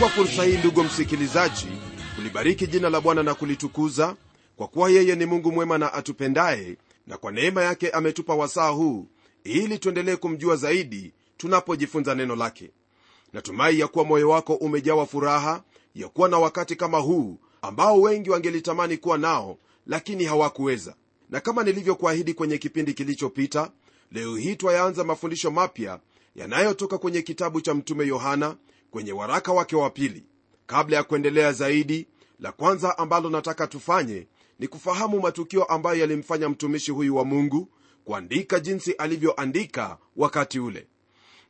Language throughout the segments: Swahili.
nachukua fursa hii ndugu msikilizaji kulibariki jina la bwana na kulitukuza kwa kuwa yeye ni mungu mwema na atupendaye na kwa neema yake ametupa wasaa huu ili tuendelee kumjua zaidi tunapojifunza neno lake. Natumai ya kuwa moyo wako umejawa furaha ya kuwa na wakati kama huu ambao wengi wangelitamani kuwa nao lakini hawakuweza. Na kama nilivyokuahidi kwenye kipindi kilichopita leo hii twayaanza mafundisho mapya yanayotoka kwenye kitabu cha mtume yohana kwenye waraka wake wa pili. Kabla ya kuendelea zaidi la kwanza ambalo nataka tufanye ni kufahamu matukio ambayo yalimfanya mtumishi huyu wa mungu kuandika jinsi alivyoandika wakati ule.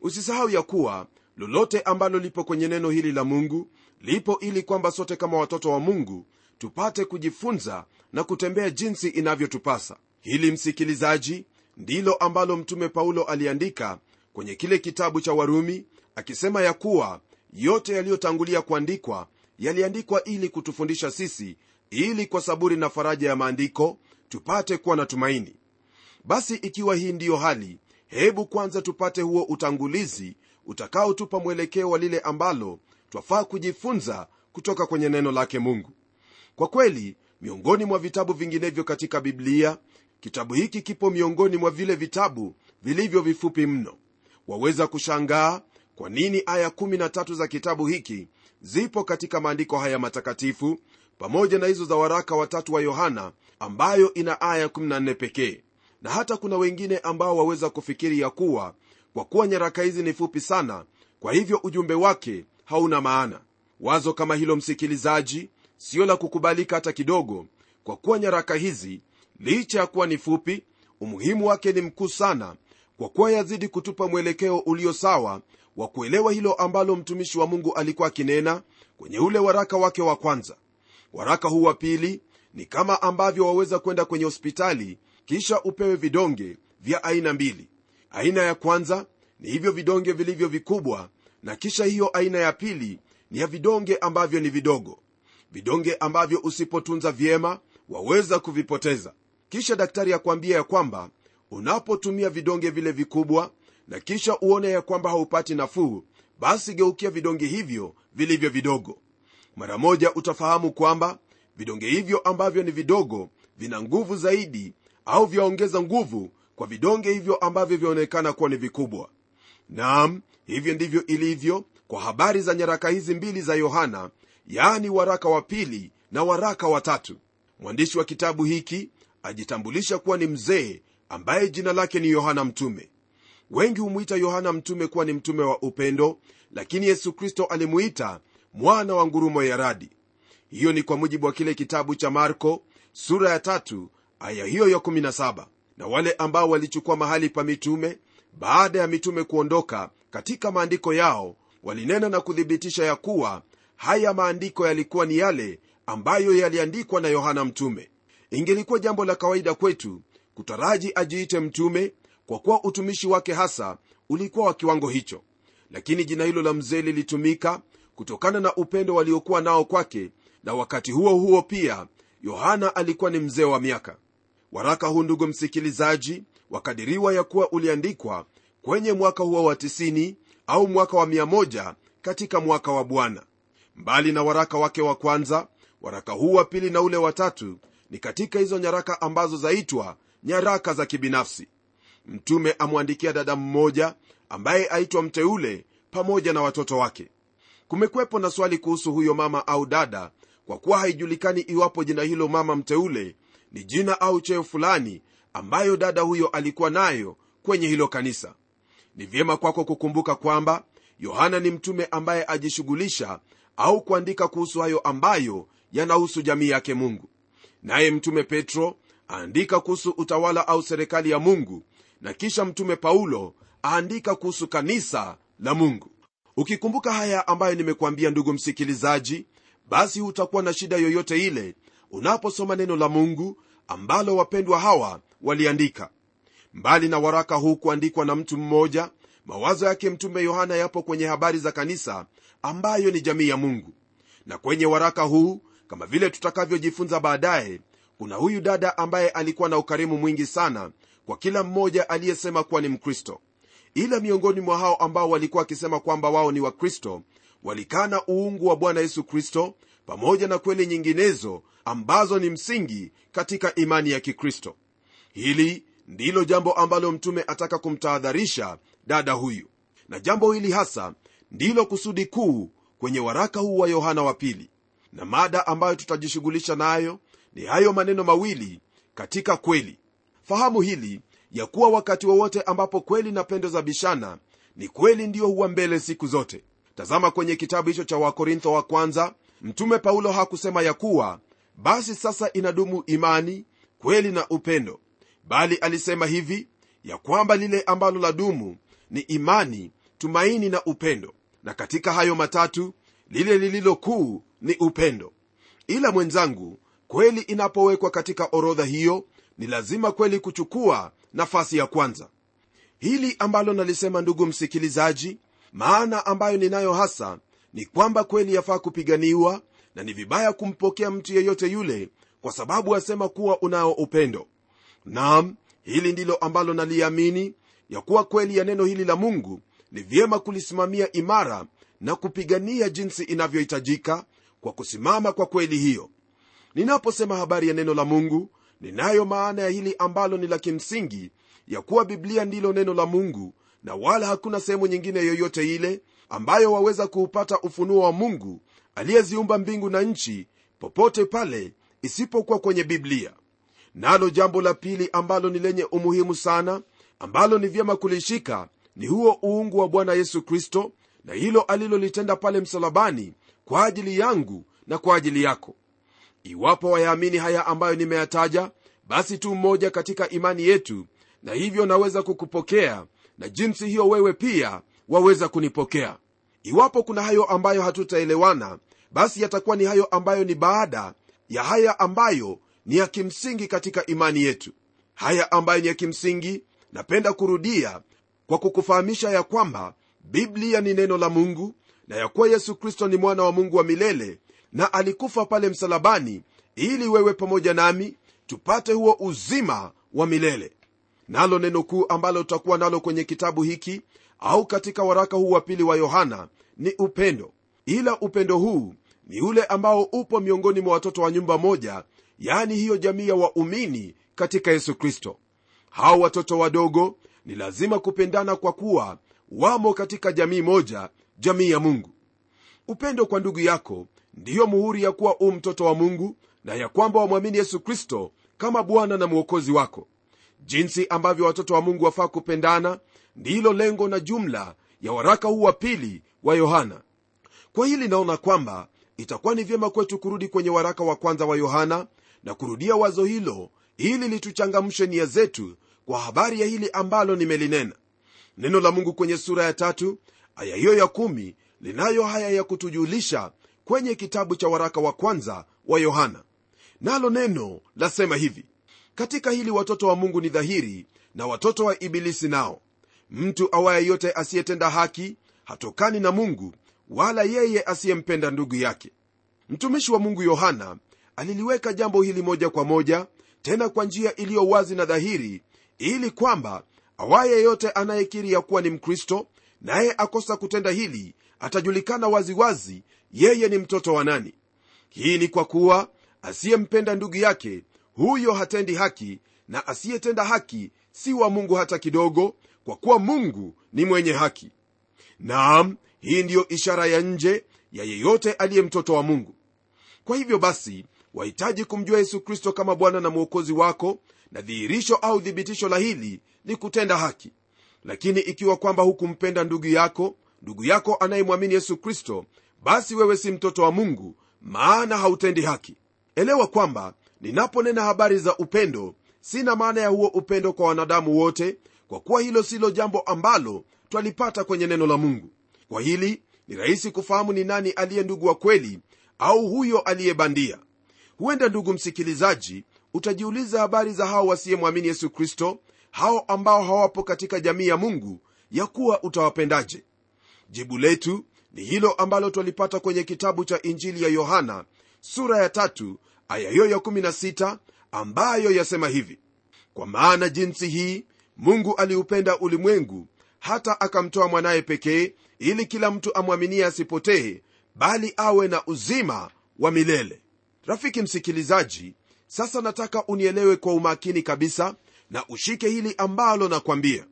Usisahau ya kuwa lolote ambalo lipo kwenye neno hili la mungu lipo ili kwamba sote kama watoto wa mungu tupate kujifunza na kutembea jinsi inavyotupasa. Hili msikilizaji ndilo ambalo mtume paulo aliandika kwenye kile kitabu cha warumi akisema ya kuwa yote yaliyotangulia kuandikwa yaliandikwa ili kutufundisha sisi ili kwa saburi na faraja ya maandiko tupate kuwa na tumaini. Basi ikiwa hii ndiyo hali hebu kwanza tupate huo utangulizi utakaotupa mwelekeo wa lile ambalo twafaa kujifunza kutoka kwenye neno lake mungu. Kwa kweli miongoni mwa vitabu vinginevyo katika biblia kitabu hiki kipo miongoni mwa vile vitabu vilivyo vifupi mno waweza kushangaa kwa nini aya 13 za kitabu hiki zipo katika maandiko haya matakatifu pamoja na hizo za waraka watatu wa yohana ambayo ina aya 14 pekee. Na hata kuna wengine ambao waweza kufikiri ya kuwa kwa kuwa nyaraka hizi ni fupi sana kwa hivyo ujumbe wake hauna maana. Wazo kama hilo msikilizaji sio la kukubalika hata kidogo kwa kuwa nyaraka hizi licha ya kuwa ni fupi umuhimu wake ni mkuu sana kwa kuwa yazidi kutupa mwelekeo ulio sawa wa kuelewa hilo ambalo mtumishi wa mungu alikuwa akinena kwenye ule waraka wake wa kwanza. Waraka huu wa pili ni kama ambavyo waweza kwenda kwenye hospitali kisha upewe vidonge vya aina mbili. Aina ya kwanza ni hivyo vidonge vilivyo vikubwa na kisha hiyo aina ya pili ni ya vidonge ambavyo ni vidogo. Vidonge ambavyo usipotunza vyema waweza kuvipoteza. Kisha daktari akwambia ya kwamba unapotumia vidonge vile vikubwa na kisha uone ya kwamba haupati nafuu basi geukia vidonge hivyo vilivyo vidogo. Mara moja utafahamu kwamba vidonge hivyo ambavyo ni vidogo vina nguvu zaidi au vyaongeza nguvu kwa vidonge hivyo ambavyo vyaonekana kuwa ni vikubwa. Naam hivyo ndivyo ilivyo kwa habari za nyaraka hizi mbili za yohana yaani waraka wa pili na waraka wa tatu. Mwandishi wa kitabu hiki ajitambulisha kuwa ni mzee ambaye jina lake ni yohana mtume. Wengi humwita yohana mtume kuwa ni mtume wa upendo lakini yesu kristo alimuita mwana wa ngurumo ya radi. Hiyo ni kwa mujibu wa kile kitabu cha marko sura ya tatu aya hiyo ya 17 na wale ambao walichukua mahali pa mitume baada ya mitume kuondoka katika maandiko yao walinena na kuthibitisha ya kuwa haya maandiko yalikuwa ni yale ambayo yaliandikwa na yohana mtume. Ingelikuwa jambo la kawaida kwetu kutaraji ajiite mtume kwa kuwa utumishi wake hasa ulikuwa wa kiwango hicho. Lakini jina hilo la mzee lilitumika kutokana na upendo waliokuwa nao kwake na wakati huo huo pia yohana alikuwa ni mzee wa miaka. Waraka huu ndugu msikilizaji wakadiriwa ya kuwa uliandikwa kwenye mwaka huo wa 90 au mwaka wa 1 katika mwaka wa bwana. Mbali na waraka wake wa kwanza waraka huu wa pili na ule watatu ni katika hizo nyaraka ambazo zaitwa nyaraka za kibinafsi. Mtume amwandikia dada mmoja ambaye aitwa mteule pamoja na watoto wake. Kumekwepo na swali kuhusu huyo mama au dada kwa kuwa haijulikani iwapo jina hilo mama mteule ni jina au cheo fulani ambayo dada huyo alikuwa nayo kwenye hilo kanisa. Ni vyema kwako kukumbuka kwamba yohana ni mtume ambaye ajishughulisha au kuandika kuhusu hayo ambayo yanahusu jamii yake mungu. Naye mtume petro aandika kuhusu utawala au serikali ya mungu na kisha mtume paulo aandika kuhusu kanisa la mungu. Ukikumbuka haya ambayo nimekuambia ndugu msikilizaji basi hutakuwa na shida yoyote ile unaposoma neno la mungu ambalo wapendwa hawa waliandika. Mbali na waraka huu kuandikwa na mtu mmoja mawazo yake mtume yohana yapo kwenye habari za kanisa ambayo ni jamii ya mungu. Na kwenye waraka huu kama vile tutakavyojifunza baadaye kuna huyu dada ambaye alikuwa na ukarimu mwingi sana kwa kila mmoja aliyesema kuwa ni mkristo. Ila miongoni mwa hao ambao walikuwa wakisema kwamba wao ni wakristo walikana uungu wa bwana yesu kristo pamoja na kweli nyinginezo ambazo ni msingi katika imani ya kikristo. Hili ndilo jambo ambalo mtume ataka kumtahadharisha dada huyu. Na jambo hili hasa ndilo kusudi kuu kwenye waraka huu wa yohana wa pili. Na mada ambayo tutajishughulisha nayo ni hayo maneno mawili katika kweli. Fahamu hili ya kuwa wakati wowote ambapo kweli na pendo za bishana ni kweli ndiyo huwa mbele siku zote. Tazama kwenye kitabu hicho cha wakorintho wa kwanza mtume paulo hakusema ya kuwa basi sasa inadumu imani kweli na upendo. Bali alisema hivi ya kwamba lile ambalo la dumu ni imani tumaini na upendo. Na katika hayo matatu lile lililo kuu ni upendo. Ila mwenzangu kweli inapowekwa katika orodha hiyo ni lazima kweli kuchukua nafasi ya kwanza. Hili ambalo nalisema ndugu msikilizaji maana ambayo ninayo hasa ni kwamba kweli yafaa kupiganiwa na ni vibaya kumpokea mtu yeyote yule kwa sababu asema kuwa unao upendo. Nam hili ndilo ambalo naliamini ya kuwa kweli ya neno hili la mungu ni vyema kulisimamia imara na kupigania jinsi inavyohitajika kwa kusimama kwa kweli hiyo ninaposema habari ya neno la mungu ninayo maana ya hili ambalo ni la kimsingi ya kuwa biblia ndilo neno la mungu na wala hakuna sehemu nyingine yoyote ile ambayo waweza kuupata ufunuo wa mungu aliyeziumba mbingu na nchi popote pale isipokuwa kwenye biblia. Nalo jambo la pili ambalo ni lenye umuhimu sana ambalo ni vyema kulishika ni huo uungu wa bwana yesu kristo na hilo alilolitenda pale msalabani kwa ajili yangu na kwa ajili yako iwapo wayaamini haya ambayo nimeyataja basi tu mmoja katika imani yetu na hivyo naweza kukupokea na jinsi hiyo wewe pia waweza kunipokea. Iwapo kuna hayo ambayo hatutaelewana basi yatakuwa ni hayo ambayo ni baada ya haya ambayo ni ya kimsingi katika imani yetu. Haya ambayo ni ya kimsingi napenda kurudia kwa kukufahamisha ya kwamba biblia ni neno la mungu na ya kuwa yesu kristo ni mwana wa mungu wa milele na alikufa pale msalabani ili wewe pamoja nami tupate huo uzima wa milele. Nalo neno kuu ambalo tutakuwa nalo kwenye kitabu hiki au katika waraka huu wa pili wa yohana ni upendo. Ila upendo huu ni ule ambao upo miongoni mwa watoto wa nyumba moja yaani hiyo jamii ya waumini katika yesu kristo. Hao watoto wadogo ni lazima kupendana kwa kuwa wamo katika jamii moja jamii ya mungu. Upendo kwa ndugu yako ndiyo muhuri ya kuwa u mtoto wa mungu na ya kwamba wamwamini yesu kristo kama bwana na mwokozi wako. Jinsi ambavyo watoto wa mungu wafaa kupendana ndilo lengo na jumla ya waraka huu wa pili wa yohana. Kwa hili naona kwamba itakuwa ni vyema kwetu kurudi kwenye waraka wa kwanza wa yohana na kurudia wazo hilo ili lituchangamshe nia zetu kwa habari ya hili ambalo nimelinena. Neno la mungu kwenye sura ya tatu aya hiyo ya kumi linayo haya ya kutujulisha kwenye kitabu cha waraka wa kwanza wa yohana. Nalo neno lasema hivi katika hili watoto wa mungu ni dhahiri na watoto wa ibilisi nao. Mtu awaye yote asiyetenda haki hatokani na mungu wala yeye asiyempenda ndugu yake. Mtumishi wa mungu yohana aliliweka jambo hili moja kwa moja tena kwa njia iliyo wazi na dhahiri ili kwamba awaye yote anayekiri ya kuwa ni mkristo naye akosa kutenda hili atajulikana waziwazi wazi, yeye ni mtoto wa nani? Hii ni kwa kuwa asiyempenda ndugu yake huyo hatendi haki na asiyetenda haki si wa mungu hata kidogo kwa kuwa mungu ni mwenye haki. Naam hii ndiyo ishara ya nje ya yeyote aliye mtoto wa mungu. Kwa hivyo basi wahitaji kumjua yesu kristo kama bwana na mwokozi wako na dhihirisho au thibitisho la hili ni kutenda haki. Lakini ikiwa kwamba hukumpenda ndugu yako ndugu yako anayemwamini yesu kristo basi wewe si mtoto wa mungu maana hautendi haki. Elewa kwamba ninaponena habari za upendo sina maana ya huo upendo kwa wanadamu wote kwa kuwa hilo silo jambo ambalo twalipata kwenye neno la mungu. Kwa hili ni rahisi kufahamu ni nani aliye ndugu wa kweli au huyo aliyebandia. Huenda ndugu msikilizaji utajiuliza habari za hao wasiyemwamini yesu kristo hao ambao hawapo katika jamii ya mungu ya kuwa utawapendaje. Jibu letu ni hilo ambalo twalipata kwenye kitabu cha injili ya yohana sura ya tatu aya hiyo ya 16 ambayo yasema hivi. Kwa maana jinsi hii mungu aliupenda ulimwengu hata akamtoa mwanaye pekee ili kila mtu amwaminie asipotee bali awe na uzima wa milele. Rafiki msikilizaji sasa nataka unielewe kwa umakini kabisa na ushike hili ambalo nakwambia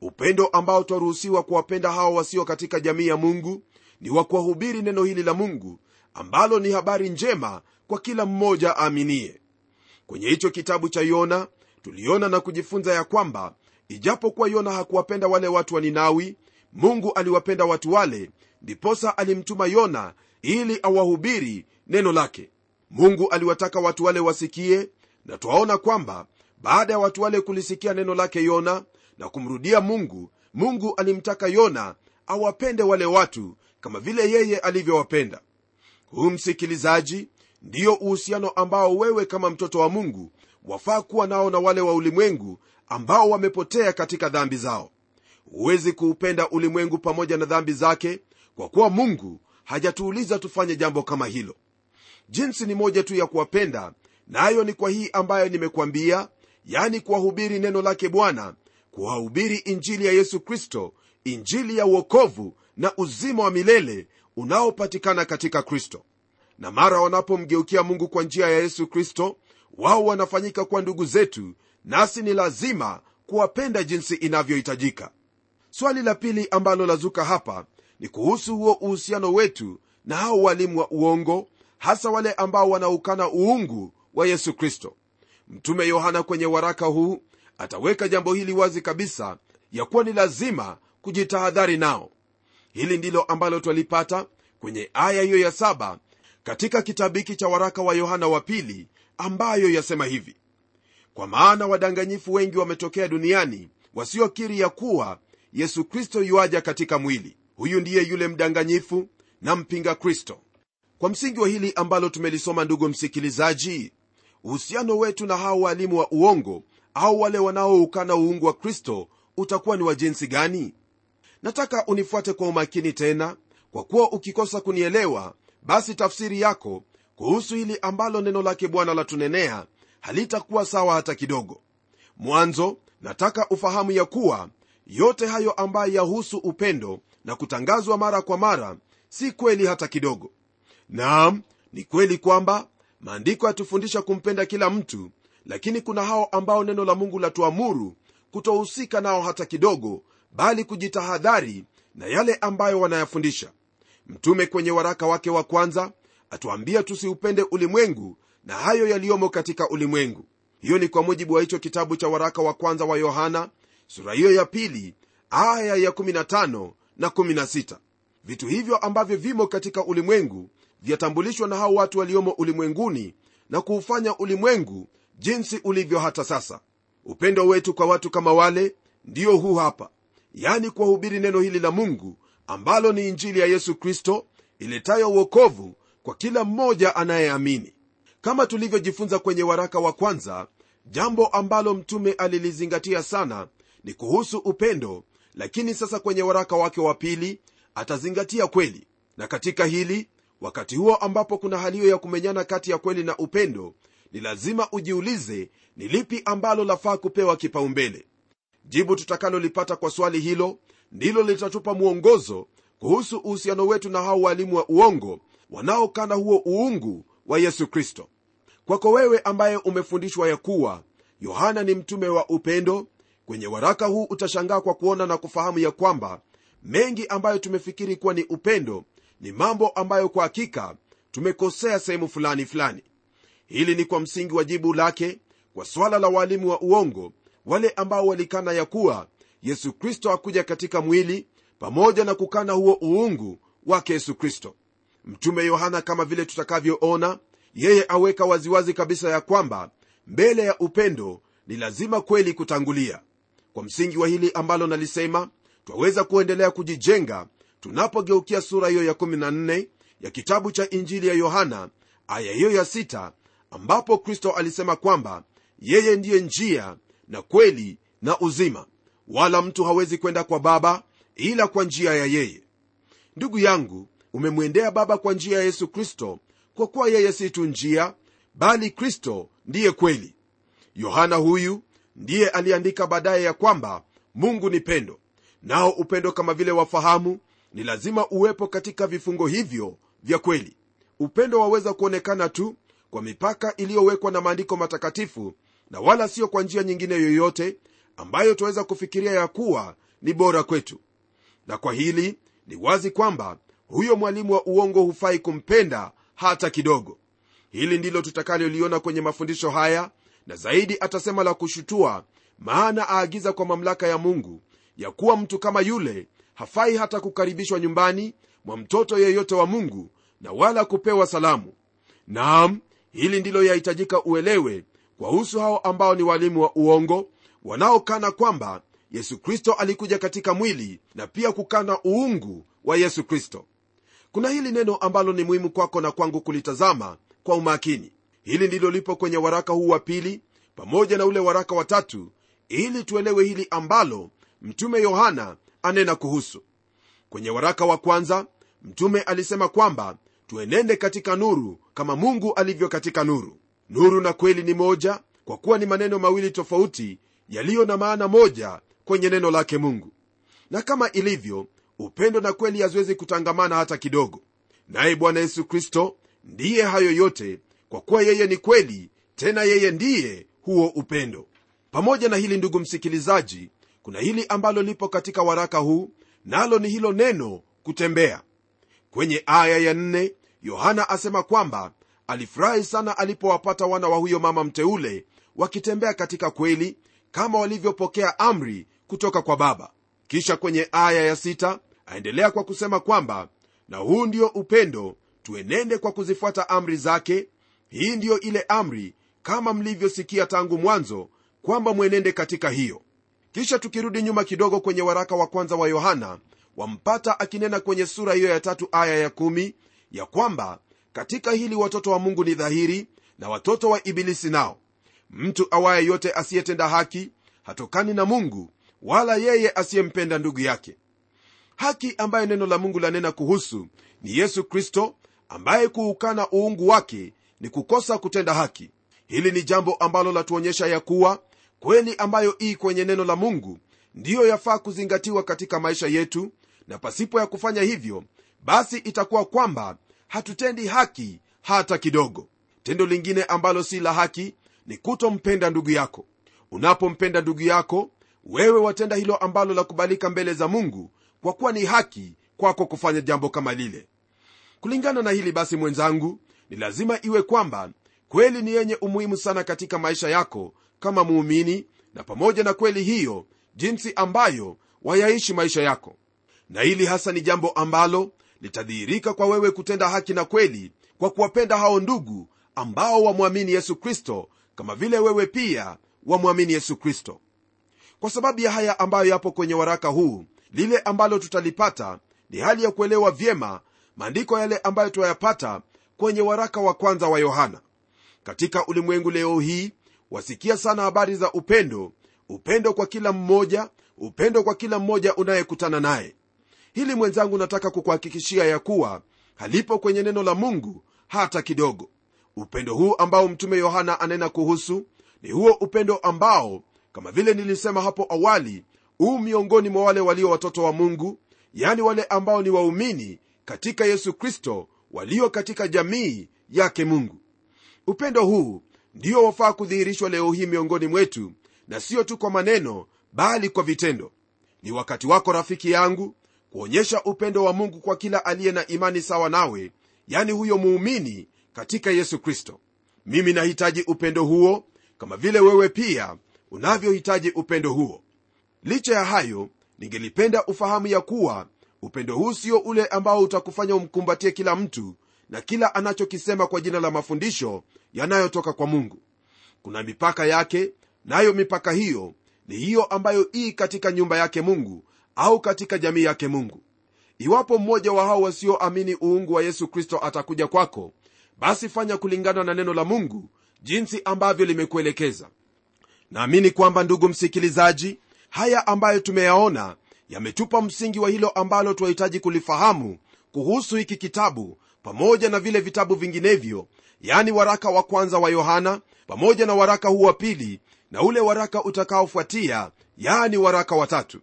upendo ambao twaruhusiwa kuwapenda hawa wasio katika jamii ya mungu ni wa kuwahubiri neno hili la mungu ambalo ni habari njema kwa kila mmoja aaminie. Kwenye hicho kitabu cha yona tuliona na kujifunza ya kwamba ijapokuwa yona hakuwapenda wale watu wa ninawi mungu aliwapenda watu wale ndiposa alimtuma yona ili awahubiri neno lake. Mungu aliwataka watu wale wasikie na twaona kwamba baada ya watu wale kulisikia neno lake yona na kumrudia mungu mungu alimtaka yona awapende wale watu kama vile yeye alivyowapenda. Huu msikilizaji ndiyo uhusiano ambao wewe kama mtoto wa mungu wafaa kuwa nao na wale wa ulimwengu ambao wamepotea katika dhambi zao. Huwezi kuupenda ulimwengu pamoja na dhambi zake kwa kuwa mungu hajatuuliza tufanye jambo kama hilo. Jinsi ni moja tu ya kuwapenda nayo na ni kwa hii ambayo nimekuambia yani kuwahubiri neno lake bwana kuwahubiri injili ya yesu kristo injili ya uokovu na uzima wa milele unaopatikana katika kristo. Na mara wanapomgeukia mungu kwa njia ya yesu kristo wao wanafanyika kuwa ndugu zetu nasi ni lazima kuwapenda jinsi inavyohitajika. Swali la pili ambalo lazuka hapa ni kuhusu huo uhusiano wetu na hao walimu wa uongo hasa wale ambao wanaukana uungu wa yesu kristo. Mtume yohana kwenye waraka huu ataweka jambo hili wazi kabisa ya kuwa ni lazima kujitahadhari nao. Hili ndilo ambalo twalipata kwenye aya hiyo ya saba katika kitabu hiki cha waraka wa yohana wa pili ambayo yasema hivi kwa maana wadanganyifu wengi wametokea duniani wasiokiri ya kuwa yesu kristo yuaja katika mwili. Huyu ndiye yule mdanganyifu na mpinga kristo. Kwa msingi wa hili ambalo tumelisoma ndugu msikilizaji uhusiano wetu na hao waalimu wa uongo au wale wanaoukana uungu wa kristo utakuwa ni wa jinsi gani? Nataka unifuate kwa umakini tena kwa kuwa ukikosa kunielewa basi tafsiri yako kuhusu hili ambalo neno lake bwana latunenea halitakuwa sawa hata kidogo. Mwanzo nataka ufahamu ya kuwa yote hayo ambayo yahusu upendo na kutangazwa mara kwa mara si kweli hata kidogo. Naam ni kweli kwamba maandiko yatufundisha kumpenda kila mtu lakini kuna hao ambao neno la mungu latuamuru kutohusika nao hata kidogo bali kujitahadhari na yale ambayo wanayafundisha. Mtume kwenye waraka wake wa kwanza atuambia tusiupende ulimwengu na hayo yaliyomo katika ulimwengu. Hiyo ni kwa mujibu wa hicho kitabu cha waraka wa kwanza wa yohana sura hiyo ya pili aya ya 15 na 16 vitu hivyo ambavyo vimo katika ulimwengu vyatambulishwa na hao watu waliomo ulimwenguni na kuufanya ulimwengu jinsi ulivyo hata sasa. Upendo wetu kwa watu kama wale ndio huu hapa. Yani kuwahubiri neno hili la mungu ambalo ni injili ya yesu kristo iletayo uokovu kwa kila mmoja anayeamini. Kama tulivyojifunza kwenye waraka wa kwanza jambo ambalo mtume alilizingatia sana ni kuhusu upendo lakini sasa kwenye waraka wake wa pili atazingatia kweli. Na katika hili wakati huo ambapo kuna hali hiyo ya kumenyana kati ya kweli na upendo ni lazima ujiulize ni lipi ambalo lafaa kupewa kipaumbele? Jibu tutakalolipata kwa swali hilo ndilo litatupa mwongozo kuhusu uhusiano wetu na hao walimu wa uongo wanaokana huo uungu wa yesu kristo. Kwako wewe ambaye umefundishwa ya kuwa yohana ni mtume wa upendo kwenye waraka huu utashangaa kwa kuona na kufahamu ya kwamba mengi ambayo tumefikiri kuwa ni upendo ni mambo ambayo kwa hakika tumekosea sehemu fulani fulani hili ni kwa msingi wa jibu lake kwa swala la waalimu wa uongo wale ambao walikana ya kuwa yesu kristo akuja katika mwili pamoja na kukana huo uungu wake yesu kristo. Mtume yohana kama vile tutakavyoona yeye aweka waziwazi kabisa ya kwamba mbele ya upendo ni lazima kweli kutangulia. Kwa msingi wa hili ambalo nalisema twaweza kuendelea kujijenga tunapogeukia sura hiyo ya 14 ya kitabu cha injili ya yohana aya hiyo ya 6 ambapo kristo alisema kwamba yeye ndiye njia na kweli na uzima. Wala mtu hawezi kwenda kwa baba ila kwa njia ya yeye. Ndugu yangu umemwendea baba kwa njia ya yesu kristo kwa kuwa yeye si tu njia bali kristo ndiye kweli. Yohana huyu ndiye aliandika baadaye ya kwamba mungu ni pendo. Nao upendo kama vile wafahamu ni lazima uwepo katika vifungo hivyo vya kweli. Upendo waweza kuonekana tu kwa mipaka iliyowekwa na maandiko matakatifu na wala sio kwa njia nyingine yoyote ambayo twaweza kufikiria ya kuwa ni bora kwetu. Na kwa hili ni wazi kwamba huyo mwalimu wa uongo hufai kumpenda hata kidogo. Hili ndilo tutakaloliona kwenye mafundisho haya na zaidi atasema la kushutua maana aagiza kwa mamlaka ya mungu ya kuwa mtu kama yule hafai hata kukaribishwa nyumbani mwa mtoto yeyote wa mungu na wala kupewa salamu. Naam hili ndilo yahitajika uelewe kwahusu hao ambao ni walimu wa uongo wanaokana kwamba yesu kristo alikuja katika mwili na pia kukana uungu wa yesu kristo. Kuna hili neno ambalo ni muhimu kwako na kwangu kulitazama kwa umakini. Hili ndilo lipo kwenye waraka huu wa pili pamoja na ule waraka wa tatu ili tuelewe hili ambalo mtume yohana anena kuhusu. Kwenye waraka wa kwanza mtume alisema kwamba tuenende katika nuru kama mungu alivyo katika nuru. Nuru na kweli ni moja kwa kuwa ni maneno mawili tofauti yaliyo na maana moja kwenye neno lake mungu. Na kama ilivyo upendo na kweli haziwezi kutangamana hata kidogo. Naye bwana yesu kristo ndiye hayo yote kwa kuwa yeye ni kweli tena yeye ndiye huo upendo. Pamoja na hili ndugu msikilizaji kuna hili ambalo lipo katika waraka huu nalo ni hilo neno kutembea. Kwenye aya ya yohana asema kwamba alifurahi sana alipowapata wana wa huyo mama mteule wakitembea katika kweli kama walivyopokea amri kutoka kwa baba. Kisha kwenye aya ya sita aendelea kwa kusema kwamba na huu ndio upendo tuenende kwa kuzifuata amri zake. Hii ndiyo ile amri kama mlivyosikia tangu mwanzo kwamba mwenende katika hiyo. Kisha tukirudi nyuma kidogo kwenye waraka wa kwanza wa yohana wampata akinena kwenye sura hiyo ya tatu aya ya kumi ya kwamba katika hili watoto wa mungu ni dhahiri na watoto wa ibilisi nao. Mtu awaye yote asiyetenda haki hatokani na mungu wala yeye asiyempenda ndugu yake. Haki ambayo neno la mungu lanena kuhusu ni yesu kristo ambaye kuukana uungu wake ni kukosa kutenda haki. Hili ni jambo ambalo latuonyesha ya kuwa kweli ambayo ii kwenye neno la mungu ndiyo yafaa kuzingatiwa katika maisha yetu na pasipo ya kufanya hivyo basi itakuwa kwamba hatutendi haki hata kidogo. Tendo lingine ambalo si la haki ni kutompenda ndugu yako. Unapompenda ndugu yako wewe watenda hilo ambalo la kubalika mbele za mungu kwa kuwa ni haki kwako kufanya jambo kama lile. Kulingana na hili basi mwenzangu ni lazima iwe kwamba kweli ni yenye umuhimu sana katika maisha yako kama muumini na pamoja na kweli hiyo jinsi ambayo wayaishi maisha yako. Na hili hasa ni jambo ambalo litadhihirika kwa wewe kutenda haki na kweli kwa kuwapenda hao ndugu ambao wamwamini yesu kristo kama vile wewe pia wamwamini yesu kristo. Kwa sababu ya haya ambayo yapo kwenye waraka huu lile ambalo tutalipata ni hali ya kuelewa vyema maandiko yale ambayo twayapata kwenye waraka wa kwanza wa yohana. Katika ulimwengu leo hii wasikia sana habari za upendo upendo kwa kila mmoja upendo kwa kila mmoja unayekutana naye hili mwenzangu nataka kukuhakikishia ya kuwa halipo kwenye neno la mungu hata kidogo. Upendo huu ambao mtume yohana anena kuhusu ni huo upendo ambao kama vile nilisema hapo awali huu miongoni mwa wale walio watoto wa mungu yani wale ambao ni waumini katika yesu kristo walio katika jamii yake mungu. Upendo huu ndio wafaa kudhihirishwa leo hii miongoni mwetu na sio tu kwa maneno bali kwa vitendo. Ni wakati wako rafiki yangu kuonyesha upendo wa mungu kwa kila aliye na imani sawa nawe yani huyo muumini katika yesu kristo. Mimi nahitaji upendo huo kama vile wewe pia unavyohitaji upendo huo. Licha ya hayo ningelipenda ufahamu ya kuwa upendo huu sio ule ambao utakufanya umkumbatie kila mtu na kila anachokisema kwa jina la mafundisho yanayotoka kwa mungu. Kuna mipaka yake nayo mipaka hiyo ni hiyo ambayo ii katika nyumba yake mungu au katika jamii yake mungu. Iwapo mmoja wa hao wasioamini uungu wa yesu kristo atakuja kwako basi fanya kulingana na neno la mungu jinsi ambavyo limekuelekeza. Naamini kwamba ndugu msikilizaji haya ambayo tumeyaona yametupa msingi wa hilo ambalo twahitaji kulifahamu kuhusu hiki kitabu pamoja na vile vitabu vinginevyo yani waraka wa kwanza wa yohana pamoja na waraka huu wa pili na ule waraka utakaofuatia yani waraka watatu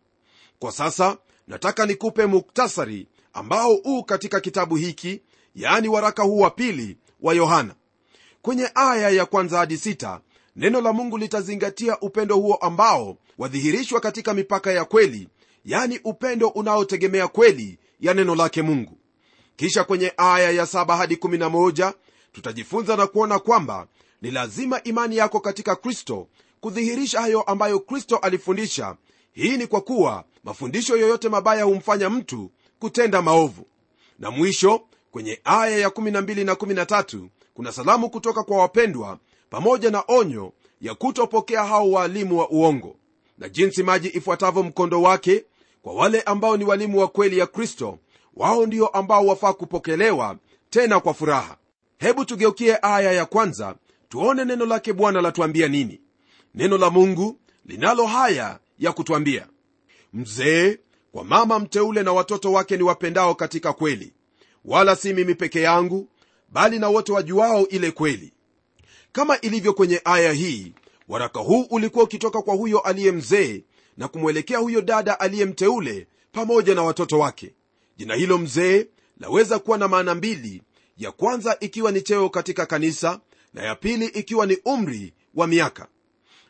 kwa sasa nataka nikupe muktasari ambao uu katika kitabu hiki yaani waraka huu wa pili wa yohana. Kwenye aya ya kwanza hadi sita neno la mungu litazingatia upendo huo ambao wadhihirishwa katika mipaka ya kweli yani upendo unaotegemea kweli ya neno lake mungu. Kisha kwenye aya ya 7 hadi 11 tutajifunza na kuona kwamba ni lazima imani yako katika kristo kudhihirisha hayo ambayo kristo alifundisha hii ni kwa kuwa mafundisho yoyote mabaya humfanya mtu kutenda maovu. Na mwisho kwenye aya ya 12 na 13 kuna salamu kutoka kwa wapendwa pamoja na onyo ya kutopokea hao waalimu wa uongo. Na jinsi maji ifuatavyo mkondo wake kwa wale ambao ni walimu wa kweli ya kristo wao ndio ambao wafaa kupokelewa tena kwa furaha. Hebu tugeukie aya ya kwanza tuone neno lake bwana latuambia nini. Neno la mungu linalo haya ya kutwambia mzee kwa mama mteule na watoto wake ni wapendao katika kweli wala si mimi peke yangu bali na wote wajuao ile kweli. Kama ilivyo kwenye aya hii waraka huu ulikuwa ukitoka kwa huyo aliye mzee na kumwelekea huyo dada aliye mteule pamoja na watoto wake. Jina hilo mzee laweza kuwa na maana mbili ya kwanza ikiwa ni cheo katika kanisa na ya pili ikiwa ni umri wa miaka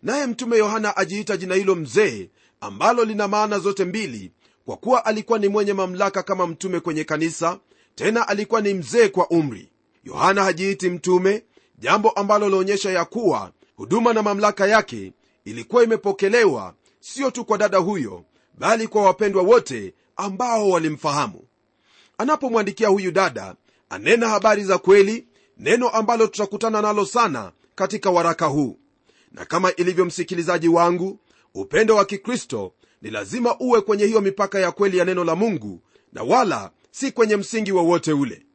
naye mtume yohana ajiita jina hilo mzee ambalo lina maana zote mbili kwa kuwa alikuwa ni mwenye mamlaka kama mtume kwenye kanisa tena alikuwa ni mzee kwa umri. Yohana hajiiti mtume jambo ambalo laonyesha ya kuwa huduma na mamlaka yake ilikuwa imepokelewa sio tu kwa dada huyo bali kwa wapendwa wote ambao walimfahamu. Anapomwandikia huyu dada anena habari za kweli neno ambalo tutakutana nalo sana katika waraka huu na kama ilivyo msikilizaji wangu upendo wa kikristo ni lazima uwe kwenye hiyo mipaka ya kweli ya neno la mungu na wala si kwenye msingi wowote ule.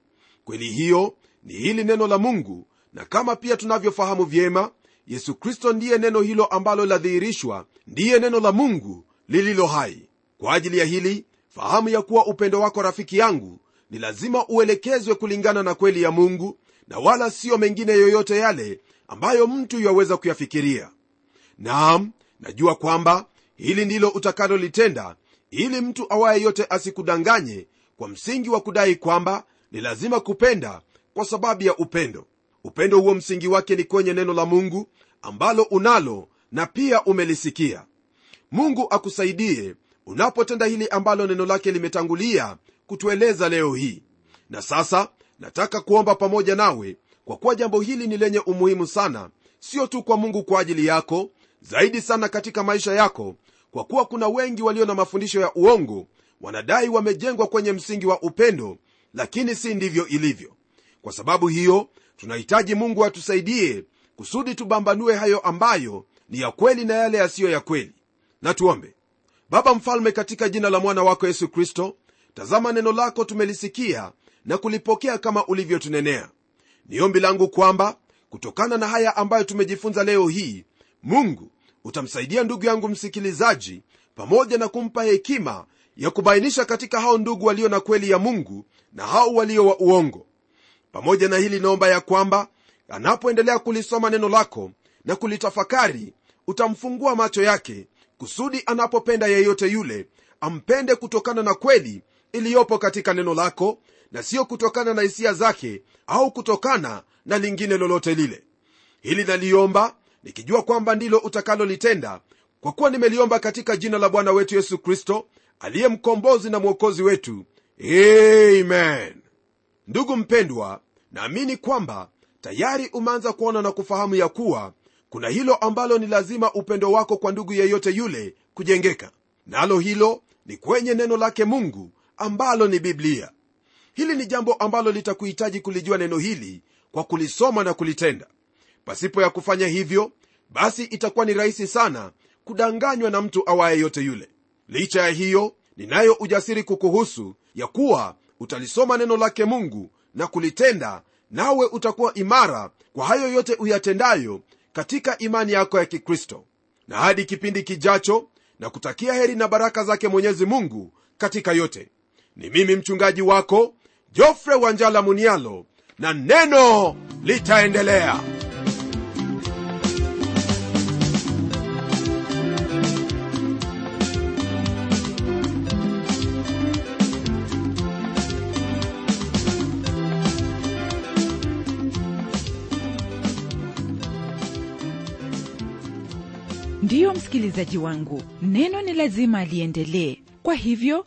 Kweli hiyo ni hili neno la mungu na kama pia tunavyofahamu vyema yesu kristo ndiye neno hilo ambalo ladhihirishwa ndiye neno la mungu lililo hai. Kwa ajili ya hili fahamu ya kuwa upendo wako rafiki yangu ni lazima uelekezwe kulingana na kweli ya mungu na wala siyo mengine yoyote yale ambayo mtu yaweza kuyafikiria. Naam najua kwamba hili ndilo utakalolitenda ili mtu awaye yote asikudanganye kwa msingi wa kudai kwamba ni lazima kupenda kwa sababu ya upendo. Upendo huo msingi wake ni kwenye neno la mungu ambalo unalo na pia umelisikia. Mungu akusaidie unapotenda hili ambalo neno lake limetangulia kutueleza leo hii. Na sasa nataka kuomba pamoja nawe kwa kuwa jambo hili ni lenye umuhimu sana sio tu kwa mungu kwa ajili yako zaidi sana katika maisha yako kwa kuwa kuna wengi walio na mafundisho ya uongo wanadai wamejengwa kwenye msingi wa upendo lakini si ndivyo ilivyo. Kwa sababu hiyo tunahitaji mungu atusaidie kusudi tubambanue hayo ambayo ni ya kweli na yale yasiyo ya kweli. Na tuombe. Baba mfalme katika jina la mwana wako yesu kristo tazama neno lako tumelisikia na kulipokea kama ulivyotunenea ni ombi langu kwamba kutokana na haya ambayo tumejifunza leo hii mungu utamsaidia ndugu yangu msikilizaji pamoja na kumpa hekima ya kubainisha katika hao ndugu walio na kweli ya mungu na hao walio wa uongo. Pamoja na hili naomba ya kwamba anapoendelea kulisoma neno lako na kulitafakari utamfungua macho yake kusudi anapopenda yeyote yule ampende kutokana na kweli iliyopo katika neno lako na siyo kutokana na hisia zake au kutokana na lingine lolote lile. Hili naliomba nikijua kwamba ndilo utakalolitenda kwa kuwa nimeliomba katika jina la bwana wetu yesu kristo aliye mkombozi na mwokozi wetu. Amen. Ndugu mpendwa naamini kwamba tayari umeanza kuona na kufahamu ya kuwa kuna hilo ambalo ni lazima upendo wako kwa ndugu yeyote yule kujengeka. Nalo hilo ni kwenye neno lake mungu ambalo ni biblia hili ni jambo ambalo litakuhitaji kulijua neno hili kwa kulisoma na kulitenda. Pasipo ya kufanya hivyo basi itakuwa ni rahisi sana kudanganywa na mtu awaye yote yule. Licha ya hiyo ninayo ujasiri kukuhusu ya kuwa utalisoma neno lake mungu na kulitenda nawe utakuwa imara kwa hayo yote uyatendayo katika imani yako ya kikristo. Na hadi kipindi kijacho na kutakia heri na baraka zake mwenyezi mungu katika yote. Ni mimi mchungaji wako jofre wanjala munialo na neno litaendelea. Ndiyo msikilizaji wangu neno ni lazima liendelee. Kwa hivyo